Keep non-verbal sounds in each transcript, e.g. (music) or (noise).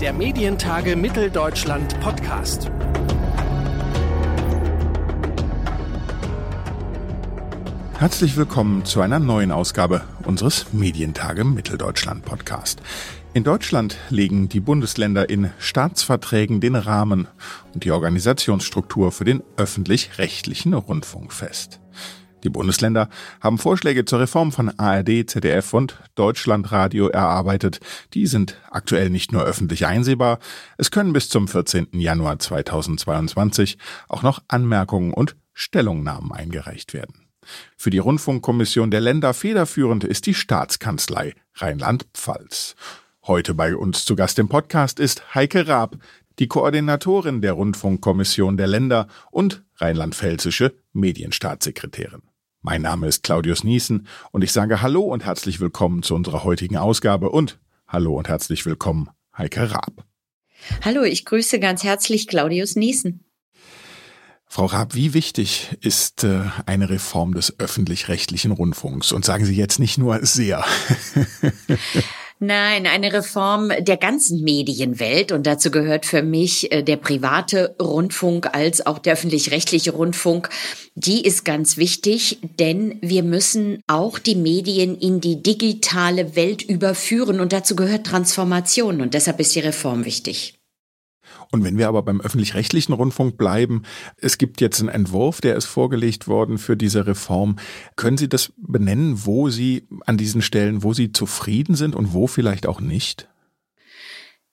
der Medientage Mitteldeutschland Podcast. Herzlich willkommen zu einer neuen Ausgabe unseres Medientage Mitteldeutschland Podcast. In Deutschland legen die Bundesländer in Staatsverträgen den Rahmen und die Organisationsstruktur für den öffentlich-rechtlichen Rundfunk fest. Die Bundesländer haben Vorschläge zur Reform von ARD, ZDF und Deutschlandradio erarbeitet. Die sind aktuell nicht nur öffentlich einsehbar, es können bis zum 14. Januar 2022 auch noch Anmerkungen und Stellungnahmen eingereicht werden. Für die Rundfunkkommission der Länder federführend ist die Staatskanzlei Rheinland-Pfalz. Heute bei uns zu Gast im Podcast ist Heike Raab, die Koordinatorin der Rundfunkkommission der Länder und rheinland-pfälzische Medienstaatssekretärin. Mein Name ist Claudius Niesen und ich sage Hallo und herzlich willkommen zu unserer heutigen Ausgabe und Hallo und herzlich willkommen, Heike Raab. Hallo, ich grüße ganz herzlich Claudius Niesen. Frau Raab, wie wichtig ist äh, eine Reform des öffentlich-rechtlichen Rundfunks? Und sagen Sie jetzt nicht nur sehr. (laughs) Nein, eine Reform der ganzen Medienwelt und dazu gehört für mich äh, der private Rundfunk als auch der öffentlich-rechtliche Rundfunk. Die ist ganz wichtig, denn wir müssen auch die Medien in die digitale Welt überführen und dazu gehört Transformation und deshalb ist die Reform wichtig. Und wenn wir aber beim öffentlich-rechtlichen Rundfunk bleiben, es gibt jetzt einen Entwurf, der ist vorgelegt worden für diese Reform. Können Sie das benennen, wo Sie an diesen Stellen, wo Sie zufrieden sind und wo vielleicht auch nicht?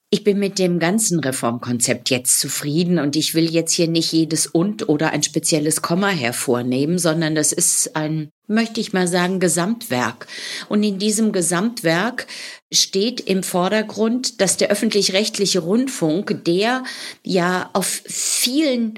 Ich bin mit dem ganzen Reformkonzept jetzt zufrieden und ich will jetzt hier nicht jedes und oder ein spezielles Komma hervornehmen, sondern das ist ein, möchte ich mal sagen, Gesamtwerk. Und in diesem Gesamtwerk steht im Vordergrund, dass der öffentlich-rechtliche Rundfunk, der ja auf vielen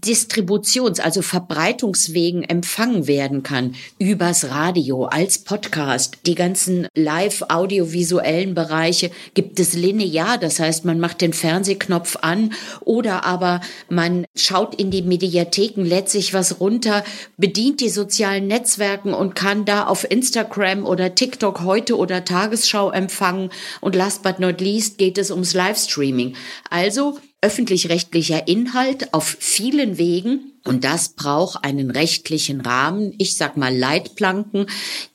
Distributions-, also Verbreitungswegen empfangen werden kann. Übers Radio, als Podcast. Die ganzen live-audiovisuellen Bereiche gibt es linear. Das heißt, man macht den Fernsehknopf an oder aber man schaut in die Mediatheken, lädt sich was runter, bedient die sozialen Netzwerken und kann da auf Instagram oder TikTok heute oder Tagesschau empfangen. Und last but not least geht es ums Livestreaming. Also öffentlich-rechtlicher Inhalt auf vielen Wegen und das braucht einen rechtlichen Rahmen, ich sag mal Leitplanken,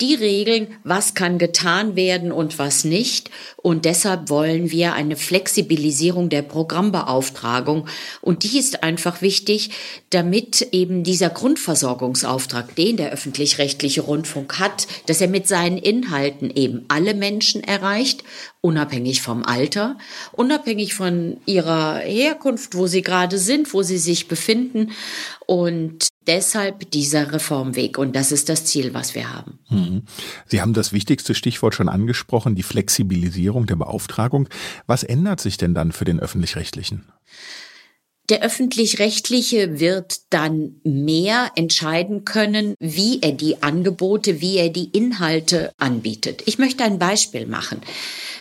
die regeln, was kann getan werden und was nicht. Und deshalb wollen wir eine Flexibilisierung der Programmbeauftragung. Und die ist einfach wichtig, damit eben dieser Grundversorgungsauftrag, den der öffentlich-rechtliche Rundfunk hat, dass er mit seinen Inhalten eben alle Menschen erreicht, unabhängig vom Alter, unabhängig von ihrer Herkunft, wo sie gerade sind, wo sie sich befinden und deshalb dieser Reformweg. Und das ist das Ziel, was wir haben. Mhm. Sie haben das wichtigste Stichwort schon angesprochen, die Flexibilisierung der Beauftragung. Was ändert sich denn dann für den öffentlich-rechtlichen? Der öffentlich-rechtliche wird dann mehr entscheiden können, wie er die Angebote, wie er die Inhalte anbietet. Ich möchte ein Beispiel machen.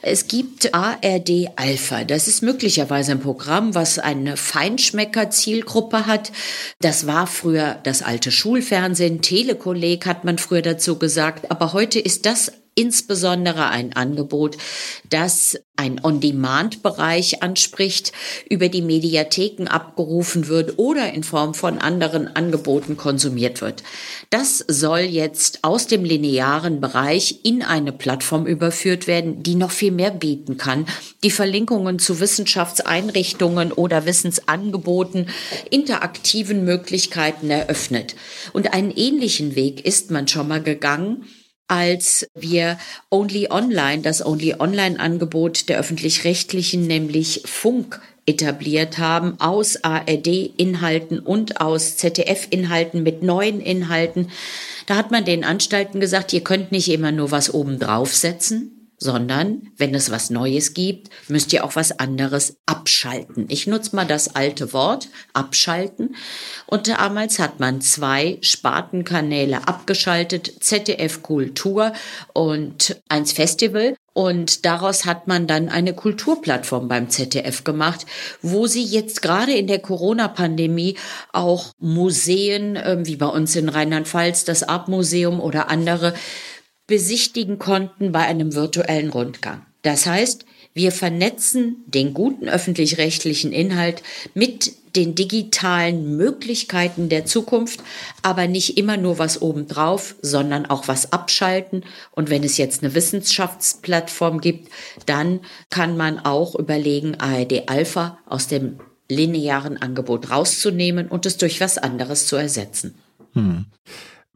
Es gibt ARD Alpha. Das ist möglicherweise ein Programm, was eine Feinschmecker-Zielgruppe hat. Das war früher das alte Schulfernsehen. Telekolleg hat man früher dazu gesagt. Aber heute ist das insbesondere ein Angebot, das ein On-Demand-Bereich anspricht, über die Mediatheken abgerufen wird oder in Form von anderen Angeboten konsumiert wird. Das soll jetzt aus dem linearen Bereich in eine Plattform überführt werden, die noch viel mehr bieten kann, die Verlinkungen zu Wissenschaftseinrichtungen oder Wissensangeboten, interaktiven Möglichkeiten eröffnet. Und einen ähnlichen Weg ist man schon mal gegangen, als wir Only Online, das Only Online Angebot der öffentlich-rechtlichen, nämlich Funk etabliert haben, aus ARD-Inhalten und aus ZDF-Inhalten mit neuen Inhalten. Da hat man den Anstalten gesagt, ihr könnt nicht immer nur was oben draufsetzen, sondern wenn es was Neues gibt, müsst ihr auch was anderes abschalten. Ich nutze mal das alte Wort abschalten. Und damals hat man zwei Spartenkanäle abgeschaltet, ZDF Kultur und eins Festival. Und daraus hat man dann eine Kulturplattform beim ZDF gemacht, wo sie jetzt gerade in der Corona-Pandemie auch Museen, äh, wie bei uns in Rheinland-Pfalz, das Artmuseum oder andere, besichtigen konnten bei einem virtuellen Rundgang. Das heißt, Wir vernetzen den guten öffentlich-rechtlichen Inhalt mit den digitalen Möglichkeiten der Zukunft, aber nicht immer nur was obendrauf, sondern auch was abschalten. Und wenn es jetzt eine Wissenschaftsplattform gibt, dann kann man auch überlegen, ARD Alpha aus dem linearen Angebot rauszunehmen und es durch was anderes zu ersetzen. Hm.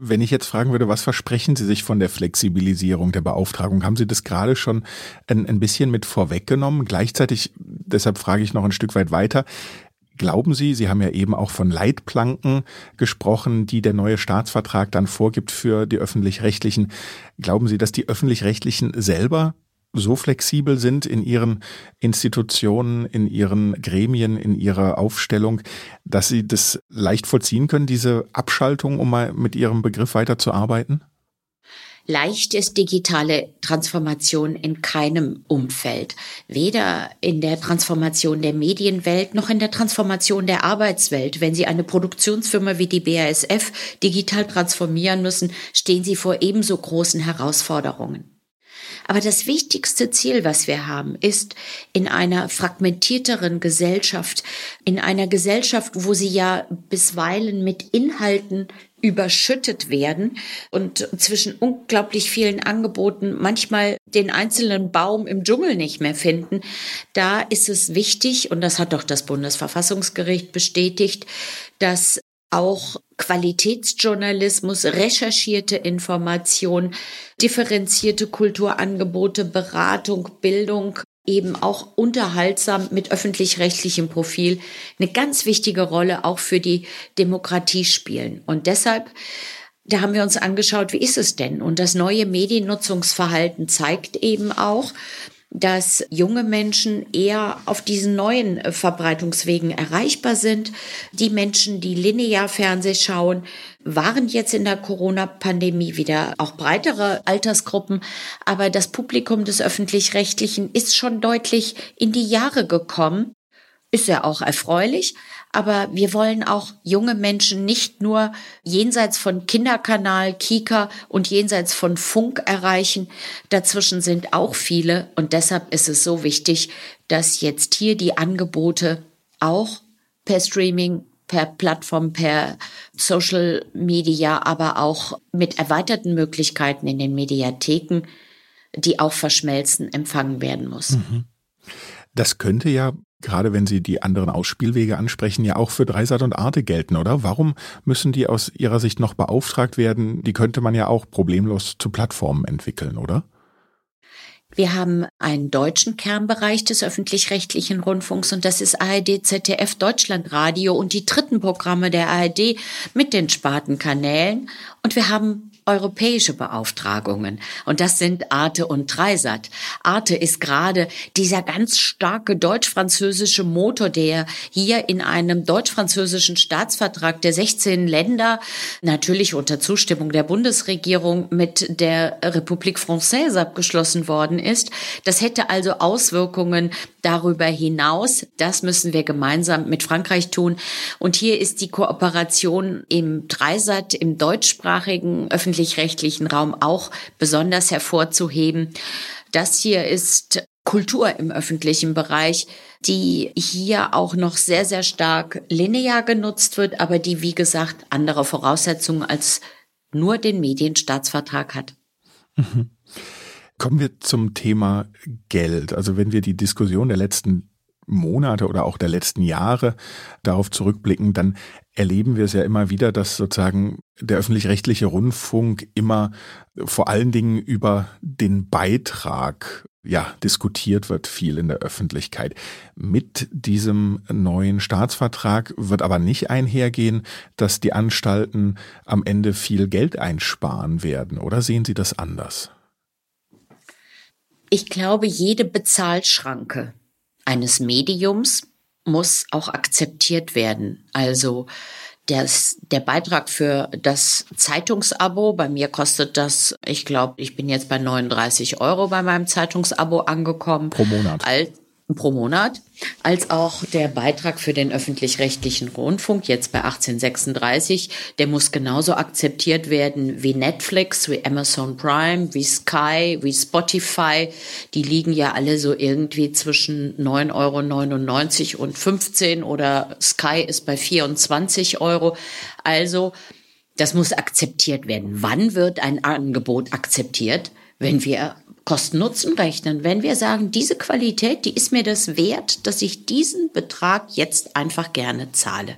Wenn ich jetzt fragen würde, was versprechen Sie sich von der Flexibilisierung der Beauftragung? Haben Sie das gerade schon ein, ein bisschen mit vorweggenommen? Gleichzeitig, deshalb frage ich noch ein Stück weit weiter, Glauben Sie, Sie haben ja eben auch von Leitplanken gesprochen, die der neue Staatsvertrag dann vorgibt für die öffentlich-rechtlichen. Glauben Sie, dass die öffentlich-rechtlichen selber so flexibel sind in ihren Institutionen, in ihren Gremien, in ihrer Aufstellung, dass sie das leicht vollziehen können, diese Abschaltung, um mal mit ihrem Begriff weiterzuarbeiten? Leicht ist digitale Transformation in keinem Umfeld. Weder in der Transformation der Medienwelt noch in der Transformation der Arbeitswelt. Wenn Sie eine Produktionsfirma wie die BASF digital transformieren müssen, stehen Sie vor ebenso großen Herausforderungen. Aber das wichtigste Ziel, was wir haben, ist in einer fragmentierteren Gesellschaft, in einer Gesellschaft, wo sie ja bisweilen mit Inhalten überschüttet werden und zwischen unglaublich vielen Angeboten manchmal den einzelnen Baum im Dschungel nicht mehr finden. Da ist es wichtig, und das hat doch das Bundesverfassungsgericht bestätigt, dass auch Qualitätsjournalismus, recherchierte Information, differenzierte Kulturangebote, Beratung, Bildung, eben auch unterhaltsam mit öffentlich-rechtlichem Profil eine ganz wichtige Rolle auch für die Demokratie spielen. Und deshalb da haben wir uns angeschaut, wie ist es denn? Und das neue Mediennutzungsverhalten zeigt eben auch, dass junge Menschen eher auf diesen neuen äh, Verbreitungswegen erreichbar sind. Die Menschen, die linear Fernseh schauen, waren jetzt in der Corona-Pandemie wieder auch breitere Altersgruppen, aber das Publikum des öffentlich-rechtlichen ist schon deutlich in die Jahre gekommen. Ist ja auch erfreulich, aber wir wollen auch junge Menschen nicht nur jenseits von Kinderkanal, Kika und jenseits von Funk erreichen. Dazwischen sind auch viele und deshalb ist es so wichtig, dass jetzt hier die Angebote auch per Streaming per Plattform, per Social Media, aber auch mit erweiterten Möglichkeiten in den Mediatheken, die auch verschmelzen, empfangen werden muss. Mhm. Das könnte ja gerade wenn Sie die anderen Ausspielwege ansprechen, ja auch für Dreisat und Arte gelten, oder? Warum müssen die aus Ihrer Sicht noch beauftragt werden? Die könnte man ja auch problemlos zu Plattformen entwickeln, oder? Wir haben einen deutschen Kernbereich des öffentlich-rechtlichen Rundfunks und das ist ARD, ZDF, Deutschlandradio und die dritten Programme der ARD mit den Spartenkanälen. Und wir haben europäische Beauftragungen. Und das sind Arte und Dreisat. Arte ist gerade dieser ganz starke deutsch-französische Motor, der hier in einem deutsch-französischen Staatsvertrag der 16 Länder, natürlich unter Zustimmung der Bundesregierung mit der Republik Française abgeschlossen worden ist. Das hätte also Auswirkungen darüber hinaus. Das müssen wir gemeinsam mit Frankreich tun. Und hier ist die Kooperation im Dreisat, im deutschsprachigen öffentlich-rechtlichen Raum auch besonders hervorzuheben. Das hier ist Kultur im öffentlichen Bereich, die hier auch noch sehr, sehr stark linear genutzt wird, aber die, wie gesagt, andere Voraussetzungen als nur den Medienstaatsvertrag hat. Mhm. Kommen wir zum Thema Geld. Also wenn wir die Diskussion der letzten Monate oder auch der letzten Jahre darauf zurückblicken, dann erleben wir es ja immer wieder, dass sozusagen der öffentlich-rechtliche Rundfunk immer vor allen Dingen über den Beitrag ja, diskutiert wird viel in der Öffentlichkeit. Mit diesem neuen Staatsvertrag wird aber nicht einhergehen, dass die Anstalten am Ende viel Geld einsparen werden. Oder sehen Sie das anders? Ich glaube, jede Bezahlschranke eines Mediums muss auch akzeptiert werden. Also das, der Beitrag für das Zeitungsabo, bei mir kostet das, ich glaube, ich bin jetzt bei 39 Euro bei meinem Zeitungsabo angekommen. Pro Monat. All, pro Monat, als auch der Beitrag für den öffentlich-rechtlichen Rundfunk, jetzt bei 1836, der muss genauso akzeptiert werden wie Netflix, wie Amazon Prime, wie Sky, wie Spotify. Die liegen ja alle so irgendwie zwischen 9,99 Euro und 15 oder Sky ist bei 24 Euro. Also, das muss akzeptiert werden. Wann wird ein Angebot akzeptiert? Wenn wir Kosten-Nutzen rechnen, wenn wir sagen, diese Qualität, die ist mir das wert, dass ich diesen Betrag jetzt einfach gerne zahle.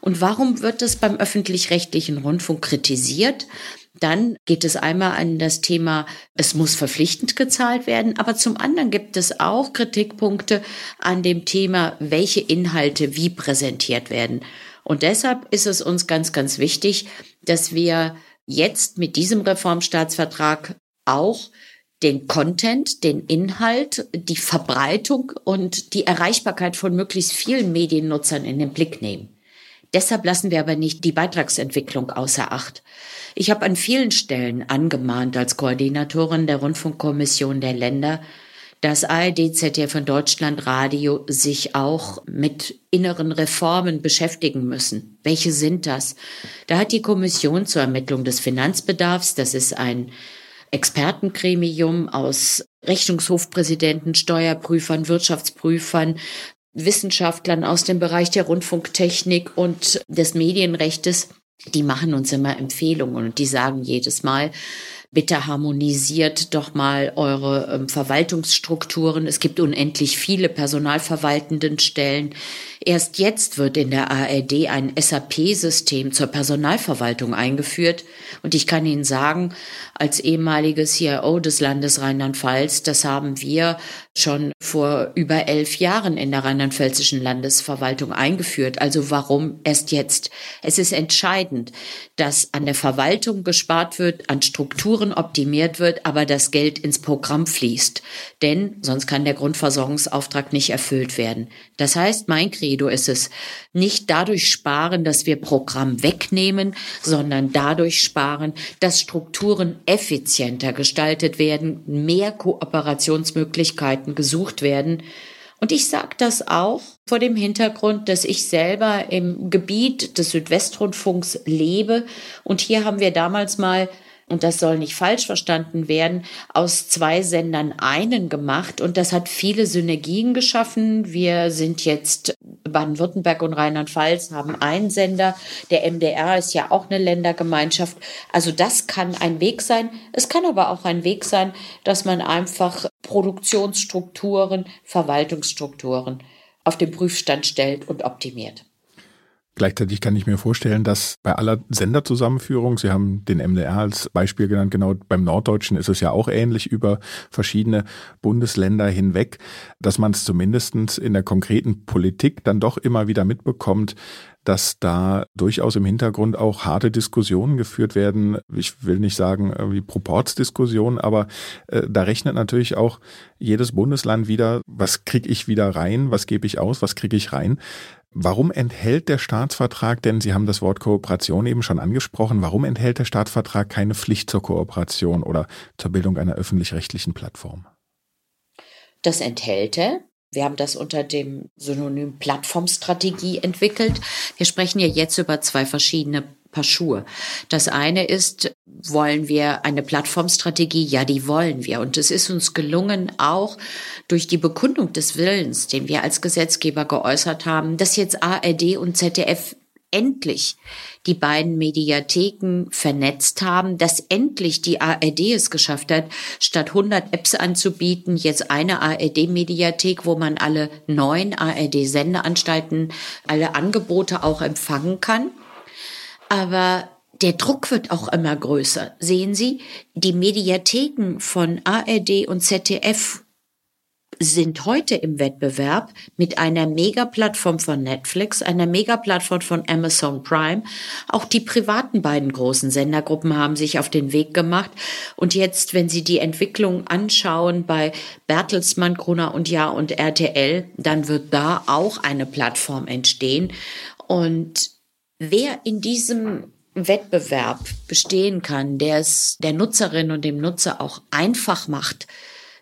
Und warum wird es beim öffentlich-rechtlichen Rundfunk kritisiert? Dann geht es einmal an das Thema, es muss verpflichtend gezahlt werden, aber zum anderen gibt es auch Kritikpunkte an dem Thema, welche Inhalte wie präsentiert werden. Und deshalb ist es uns ganz, ganz wichtig, dass wir jetzt mit diesem Reformstaatsvertrag auch den Content, den Inhalt, die Verbreitung und die Erreichbarkeit von möglichst vielen Mediennutzern in den Blick nehmen. Deshalb lassen wir aber nicht die Beitragsentwicklung außer Acht. Ich habe an vielen Stellen angemahnt als Koordinatorin der Rundfunkkommission der Länder, dass ARD, ZDF und Deutschlandradio sich auch mit inneren Reformen beschäftigen müssen. Welche sind das? Da hat die Kommission zur Ermittlung des Finanzbedarfs, das ist ein Expertengremium aus Rechnungshofpräsidenten, Steuerprüfern, Wirtschaftsprüfern, Wissenschaftlern aus dem Bereich der Rundfunktechnik und des Medienrechtes, die machen uns immer Empfehlungen und die sagen jedes Mal, bitte harmonisiert doch mal eure ähm, Verwaltungsstrukturen. Es gibt unendlich viele personalverwaltenden Stellen. Erst jetzt wird in der ARD ein SAP-System zur Personalverwaltung eingeführt. Und ich kann Ihnen sagen, als ehemaliges CIO des Landes Rheinland-Pfalz, das haben wir schon vor über elf Jahren in der rheinland-pfälzischen Landesverwaltung eingeführt. Also warum erst jetzt? Es ist entscheidend, dass an der Verwaltung gespart wird, an Strukturen optimiert wird, aber das Geld ins Programm fließt. Denn sonst kann der Grundversorgungsauftrag nicht erfüllt werden. Das heißt, mein Credo ist es, nicht dadurch sparen, dass wir Programm wegnehmen, sondern dadurch sparen, dass Strukturen effizienter gestaltet werden, mehr Kooperationsmöglichkeiten gesucht werden. Und ich sage das auch vor dem Hintergrund, dass ich selber im Gebiet des Südwestrundfunks lebe. Und hier haben wir damals mal und das soll nicht falsch verstanden werden, aus zwei Sendern einen gemacht und das hat viele Synergien geschaffen. Wir sind jetzt Baden-Württemberg und Rheinland-Pfalz haben einen Sender. Der MDR ist ja auch eine Ländergemeinschaft. Also das kann ein Weg sein. Es kann aber auch ein Weg sein, dass man einfach Produktionsstrukturen, Verwaltungsstrukturen auf den Prüfstand stellt und optimiert. Gleichzeitig kann ich mir vorstellen, dass bei aller Senderzusammenführung, Sie haben den MDR als Beispiel genannt, genau beim Norddeutschen ist es ja auch ähnlich über verschiedene Bundesländer hinweg, dass man es zumindestens in der konkreten Politik dann doch immer wieder mitbekommt, dass da durchaus im Hintergrund auch harte Diskussionen geführt werden. Ich will nicht sagen wie Proportsdiskussionen, aber äh, da rechnet natürlich auch jedes Bundesland wieder, was kriege ich wieder rein, was gebe ich aus, was kriege ich rein. Warum enthält der Staatsvertrag, denn Sie haben das Wort Kooperation eben schon angesprochen, warum enthält der Staatsvertrag keine Pflicht zur Kooperation oder zur Bildung einer öffentlich-rechtlichen Plattform? Das enthält er. Wir haben das unter dem Synonym Plattformstrategie entwickelt. Wir sprechen ja jetzt über zwei verschiedene Paar Schuhe. Das eine ist, wollen wir eine Plattformstrategie? Ja, die wollen wir. Und es ist uns gelungen, auch durch die Bekundung des Willens, den wir als Gesetzgeber geäußert haben, dass jetzt ARD und ZDF endlich die beiden Mediatheken vernetzt haben, dass endlich die ARD es geschafft hat, statt 100 Apps anzubieten, jetzt eine ARD-Mediathek, wo man alle neun ARD-Sendeanstalten, alle Angebote auch empfangen kann. Aber der Druck wird auch immer größer. Sehen Sie, die Mediatheken von ARD und ZDF sind heute im Wettbewerb mit einer Mega-Plattform von Netflix, einer Mega-Plattform von Amazon Prime. Auch die privaten beiden großen Sendergruppen haben sich auf den Weg gemacht. Und jetzt, wenn Sie die Entwicklung anschauen bei Bertelsmann, Gruner und Ja und RTL, dann wird da auch eine Plattform entstehen. Und wer in diesem Wettbewerb bestehen kann, der es der Nutzerin und dem Nutzer auch einfach macht,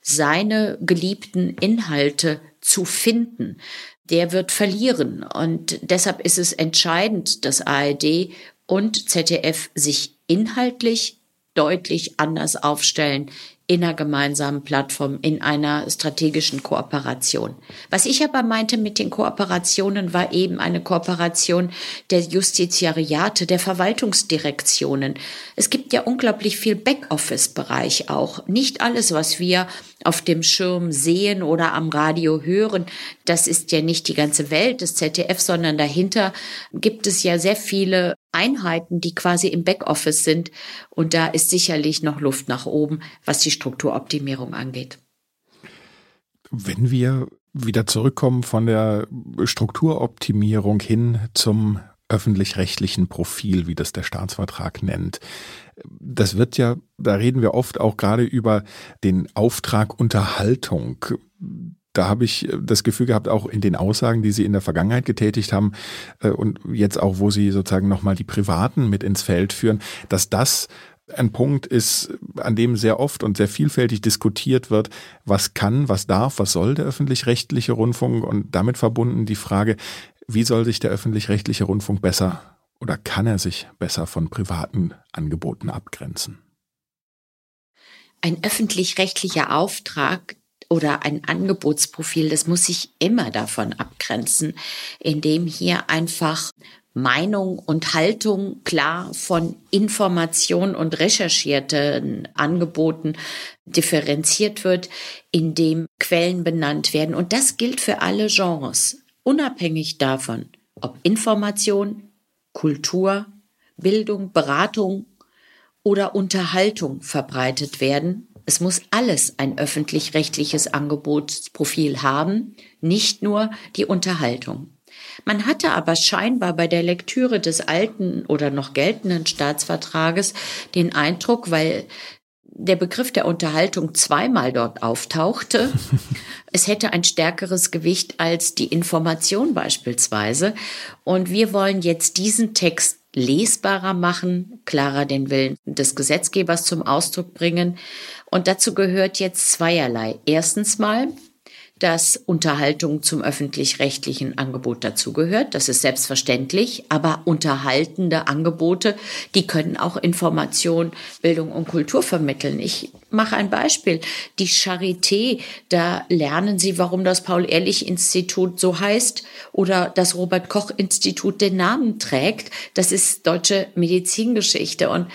seine geliebten Inhalte zu finden, der wird verlieren. Und deshalb ist es entscheidend, dass ARD und ZDF sich inhaltlich deutlich anders aufstellen in einer gemeinsamen Plattform, in einer strategischen Kooperation. Was ich aber meinte mit den Kooperationen war eben eine Kooperation der Justiziariate, der Verwaltungsdirektionen. Es gibt ja unglaublich viel Backoffice-Bereich auch. Nicht alles, was wir auf dem Schirm sehen oder am Radio hören, das ist ja nicht die ganze Welt des ZDF, sondern dahinter gibt es ja sehr viele Einheiten, die quasi im Backoffice sind. Und da ist sicherlich noch Luft nach oben, was die Strukturoptimierung angeht. Wenn wir wieder zurückkommen von der Strukturoptimierung hin zum öffentlich-rechtlichen Profil, wie das der Staatsvertrag nennt. Das wird ja, da reden wir oft auch gerade über den Auftrag Unterhaltung da habe ich äh, das Gefühl gehabt, auch in den Aussagen, die Sie in der Vergangenheit getätigt haben äh, und jetzt auch, wo Sie sozusagen nochmal die Privaten mit ins Feld führen, dass das ein Punkt ist, an dem sehr oft und sehr vielfältig diskutiert wird, was kann, was darf, was soll der öffentlich-rechtliche Rundfunk und damit verbunden die Frage, wie soll sich der öffentlich-rechtliche Rundfunk besser oder kann er sich besser von privaten Angeboten abgrenzen? Ein öffentlich-rechtlicher Auftrag oder ein Angebotsprofil, das muss sich immer davon abgrenzen, indem hier einfach Meinung und Haltung klar von Information und recherchierten Angeboten differenziert wird, indem Quellen benannt werden. Und das gilt für alle Genres, unabhängig davon, ob Information, Kultur, Bildung, Beratung oder Unterhaltung verbreitet werden es muss alles ein öffentlich-rechtliches Angebotsprofil haben, nicht nur die Unterhaltung. Man hatte aber scheinbar bei der Lektüre des alten oder noch geltenden Staatsvertrages den Eindruck, weil der Begriff der Unterhaltung zweimal dort auftauchte, (laughs) es hätte ein stärkeres Gewicht als die Information beispielsweise. Und wir wollen jetzt diesen Text lesbarer machen, klarer den Willen des Gesetzgebers zum Ausdruck bringen. Und dazu gehört jetzt zweierlei. Erstens mal dass Unterhaltung zum öffentlich-rechtlichen Angebot dazugehört. Das ist selbstverständlich, aber unterhaltende Angebote, die können auch Information, Bildung und Kultur vermitteln. Ich mache ein Beispiel. Die Charité, da lernen Sie, warum das Paul-Ehrlich-Institut so heißt oder das Robert-Koch-Institut den Namen trägt. Das ist deutsche Medizingeschichte und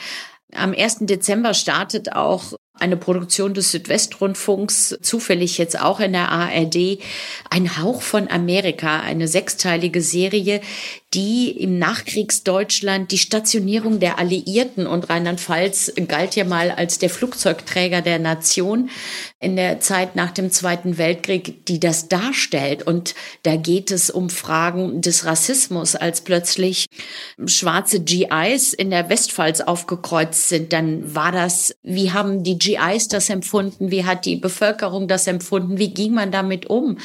am 1. Dezember startet auch eine Produktion des Südwestrundfunks, zufällig jetzt auch in der ARD, ein Hauch von Amerika, eine sechsteilige Serie, die im Nachkriegsdeutschland die Stationierung der Alliierten und Rheinland-Pfalz galt ja mal als der Flugzeugträger der Nation in der Zeit nach dem Zweiten Weltkrieg, die das darstellt. Und da geht es um Fragen des Rassismus, als plötzlich schwarze GIs in der Westpfalz aufgekreuzt sind. Dann war das, wie haben die GIs das empfunden? Wie hat die Bevölkerung das empfunden? Wie ging man damit um?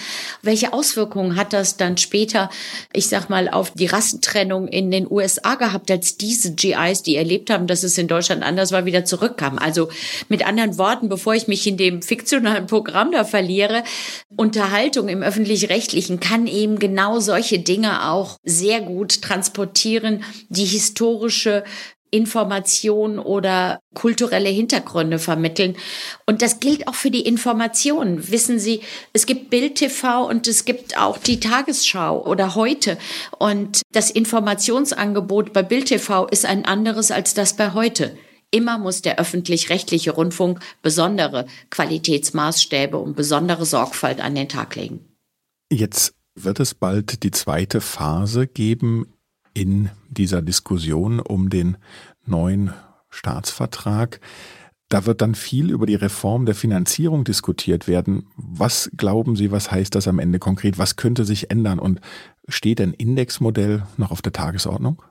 Welche Auswirkungen hat das dann später, ich sag mal, auf die Rassentrennung in den USA gehabt, als diese GIs, die erlebt haben, dass es in Deutschland anders war, wieder zurückkamen? Also mit anderen Worten, bevor ich mich in dem fiktionalen Programm da verliere, Unterhaltung im öffentlich-rechtlichen kann eben genau solche Dinge auch sehr gut transportieren, die historische Information oder kulturelle Hintergründe vermitteln. Und das gilt auch für die Information. Wissen Sie, es gibt Bild TV und es gibt auch die Tagesschau oder heute. Und das Informationsangebot bei Bild TV ist ein anderes als das bei heute. Immer muss der öffentlich-rechtliche Rundfunk besondere Qualitätsmaßstäbe und besondere Sorgfalt an den Tag legen. Jetzt wird es bald die zweite Phase geben in dieser Diskussion um den neuen Staatsvertrag. Da wird dann viel über die Reform der Finanzierung diskutiert werden. Was glauben Sie, was heißt das am Ende konkret? Was könnte sich ändern? Und steht ein Indexmodell noch auf der Tagesordnung?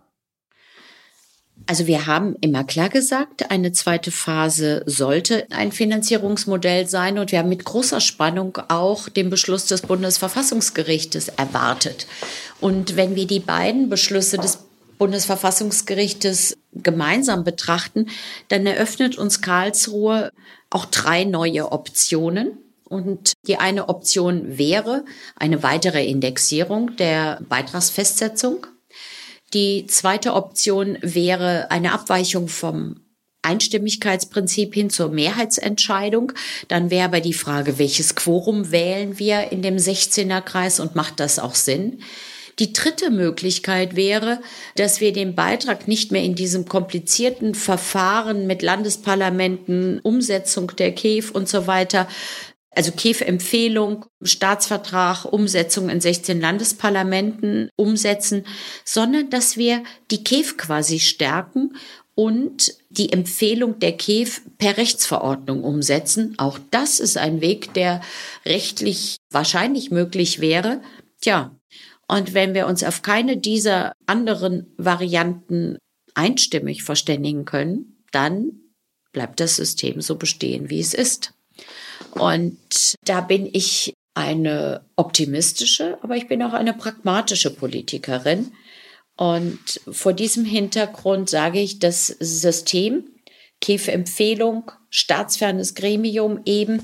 Also wir haben immer klar gesagt, eine zweite Phase sollte ein Finanzierungsmodell sein und wir haben mit großer Spannung auch den Beschluss des Bundesverfassungsgerichtes erwartet. Und wenn wir die beiden Beschlüsse des Bundesverfassungsgerichtes gemeinsam betrachten, dann eröffnet uns Karlsruhe auch drei neue Optionen. Und die eine Option wäre eine weitere Indexierung der Beitragsfestsetzung. Die zweite Option wäre eine Abweichung vom Einstimmigkeitsprinzip hin zur Mehrheitsentscheidung. Dann wäre aber die Frage, welches Quorum wählen wir in dem 16er Kreis und macht das auch Sinn? Die dritte Möglichkeit wäre, dass wir den Beitrag nicht mehr in diesem komplizierten Verfahren mit Landesparlamenten, Umsetzung der KEF und so weiter also KEF-Empfehlung, Staatsvertrag, Umsetzung in 16 Landesparlamenten umsetzen, sondern dass wir die KEF quasi stärken und die Empfehlung der KEF per Rechtsverordnung umsetzen. Auch das ist ein Weg, der rechtlich wahrscheinlich möglich wäre. Tja, und wenn wir uns auf keine dieser anderen Varianten einstimmig verständigen können, dann bleibt das System so bestehen, wie es ist. Und da bin ich eine optimistische, aber ich bin auch eine pragmatische Politikerin. Und vor diesem Hintergrund sage ich, das System, KEF-Empfehlung, staatsfernes Gremium eben,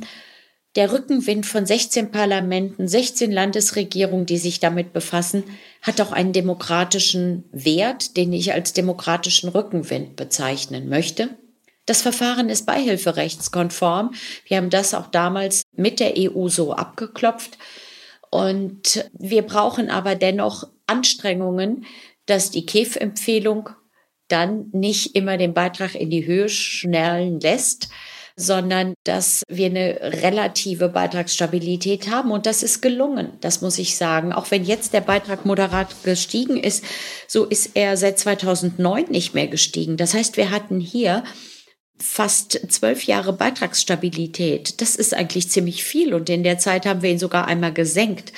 der Rückenwind von 16 Parlamenten, 16 Landesregierungen, die sich damit befassen, hat auch einen demokratischen Wert, den ich als demokratischen Rückenwind bezeichnen möchte. Das Verfahren ist beihilferechtskonform. Wir haben das auch damals mit der EU so abgeklopft. Und wir brauchen aber dennoch Anstrengungen, dass die KEF-Empfehlung dann nicht immer den Beitrag in die Höhe schnellen lässt, sondern dass wir eine relative Beitragsstabilität haben. Und das ist gelungen, das muss ich sagen. Auch wenn jetzt der Beitrag moderat gestiegen ist, so ist er seit 2009 nicht mehr gestiegen. Das heißt, wir hatten hier fast zwölf Jahre Beitragsstabilität. Das ist eigentlich ziemlich viel und in der Zeit haben wir ihn sogar einmal gesenkt.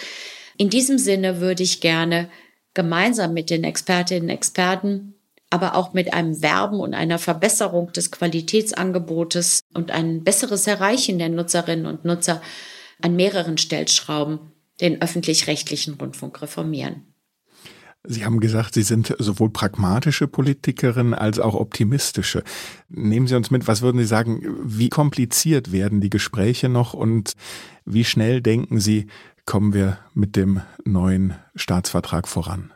In diesem Sinne würde ich gerne gemeinsam mit den Expertinnen und Experten, aber auch mit einem Werben und einer Verbesserung des Qualitätsangebotes und ein besseres Erreichen der Nutzerinnen und Nutzer an mehreren Stellschrauben den öffentlich-rechtlichen Rundfunk reformieren. Sie haben gesagt, Sie sind sowohl pragmatische Politikerin als auch optimistische. Nehmen Sie uns mit, was würden Sie sagen, wie kompliziert werden die Gespräche noch und wie schnell denken Sie, kommen wir mit dem neuen Staatsvertrag voran?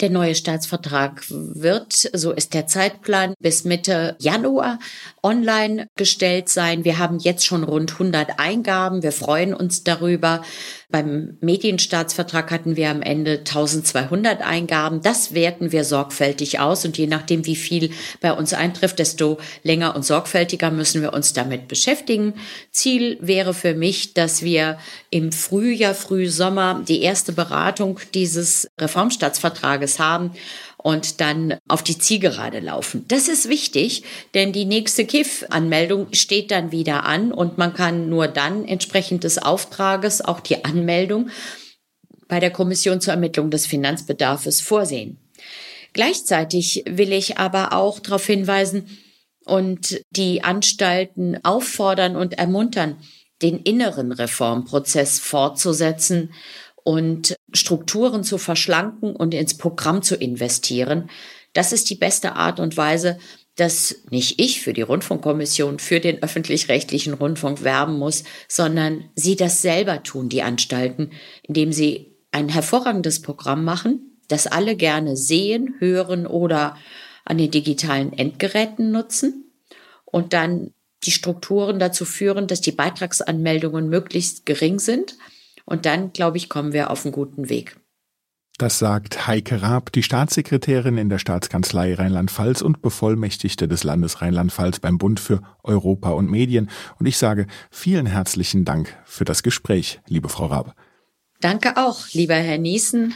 Der neue Staatsvertrag wird, so ist der Zeitplan, bis Mitte Januar online gestellt sein. Wir haben jetzt schon rund 100 Eingaben. Wir freuen uns darüber. Beim Medienstaatsvertrag hatten wir am Ende 1200 Eingaben. Das werten wir sorgfältig aus und je nachdem, wie viel bei uns eintrifft, desto länger und sorgfältiger müssen wir uns damit beschäftigen. Ziel wäre für mich, dass wir im Frühjahr, Frühsommer die erste Beratung dieses Reformstaatsvertrages haben und dann auf die Zielgerade laufen. Das ist wichtig, denn die nächste KIF-Anmeldung steht dann wieder an und man kann nur dann entsprechend des Auftrages auch die Anmeldung bei der Kommission zur Ermittlung des Finanzbedarfs vorsehen. Gleichzeitig will ich aber auch darauf hinweisen und die Anstalten auffordern und ermuntern, den inneren Reformprozess fortzusetzen und Strukturen zu verschlanken und ins Programm zu investieren. Das ist die beste Art und Weise, dass nicht ich für die Rundfunkkommission, für den öffentlich-rechtlichen Rundfunk werben muss, sondern sie das selber tun, die Anstalten, indem sie ein hervorragendes Programm machen, das alle gerne sehen, hören oder an den digitalen Endgeräten nutzen und dann die Strukturen dazu führen, dass die Beitragsanmeldungen möglichst gering sind und dann, glaube ich, kommen wir auf einen guten Weg. Das sagt Heike Raab, die Staatssekretärin in der Staatskanzlei Rheinland-Pfalz und Bevollmächtigte des Landes Rheinland-Pfalz beim Bund für Europa und Medien. Und ich sage vielen herzlichen Dank für das Gespräch, liebe Frau Raab. Danke auch, lieber Herr Niesen.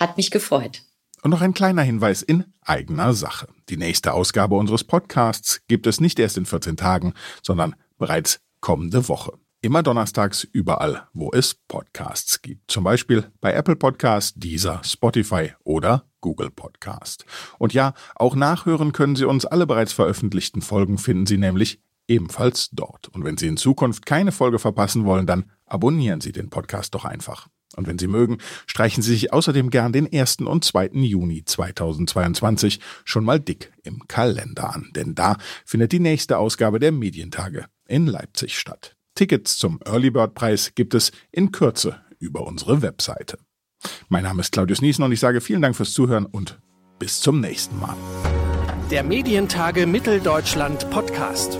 Hat mich gefreut. Und noch ein kleiner Hinweis in eigener Sache. Die nächste Ausgabe unseres Podcasts gibt es nicht erst in 14 Tagen, sondern bereits kommende Woche. Immer donnerstags überall, wo es Podcasts gibt. Zum Beispiel bei Apple Podcast, Deezer, Spotify oder Google Podcast. Und ja, auch nachhören können Sie uns alle bereits veröffentlichten Folgen finden Sie nämlich ebenfalls dort. Und wenn Sie in Zukunft keine Folge verpassen wollen, dann abonnieren Sie den Podcast doch einfach. Und wenn Sie mögen, streichen Sie sich außerdem gern den 1. und 2. Juni 2022 schon mal dick im Kalender an, denn da findet die nächste Ausgabe der Medientage in Leipzig statt. Tickets zum Early Bird Preis gibt es in Kürze über unsere Webseite. Mein Name ist Claudius Niesen und ich sage vielen Dank fürs Zuhören und bis zum nächsten Mal. Der Medientage Mitteldeutschland Podcast.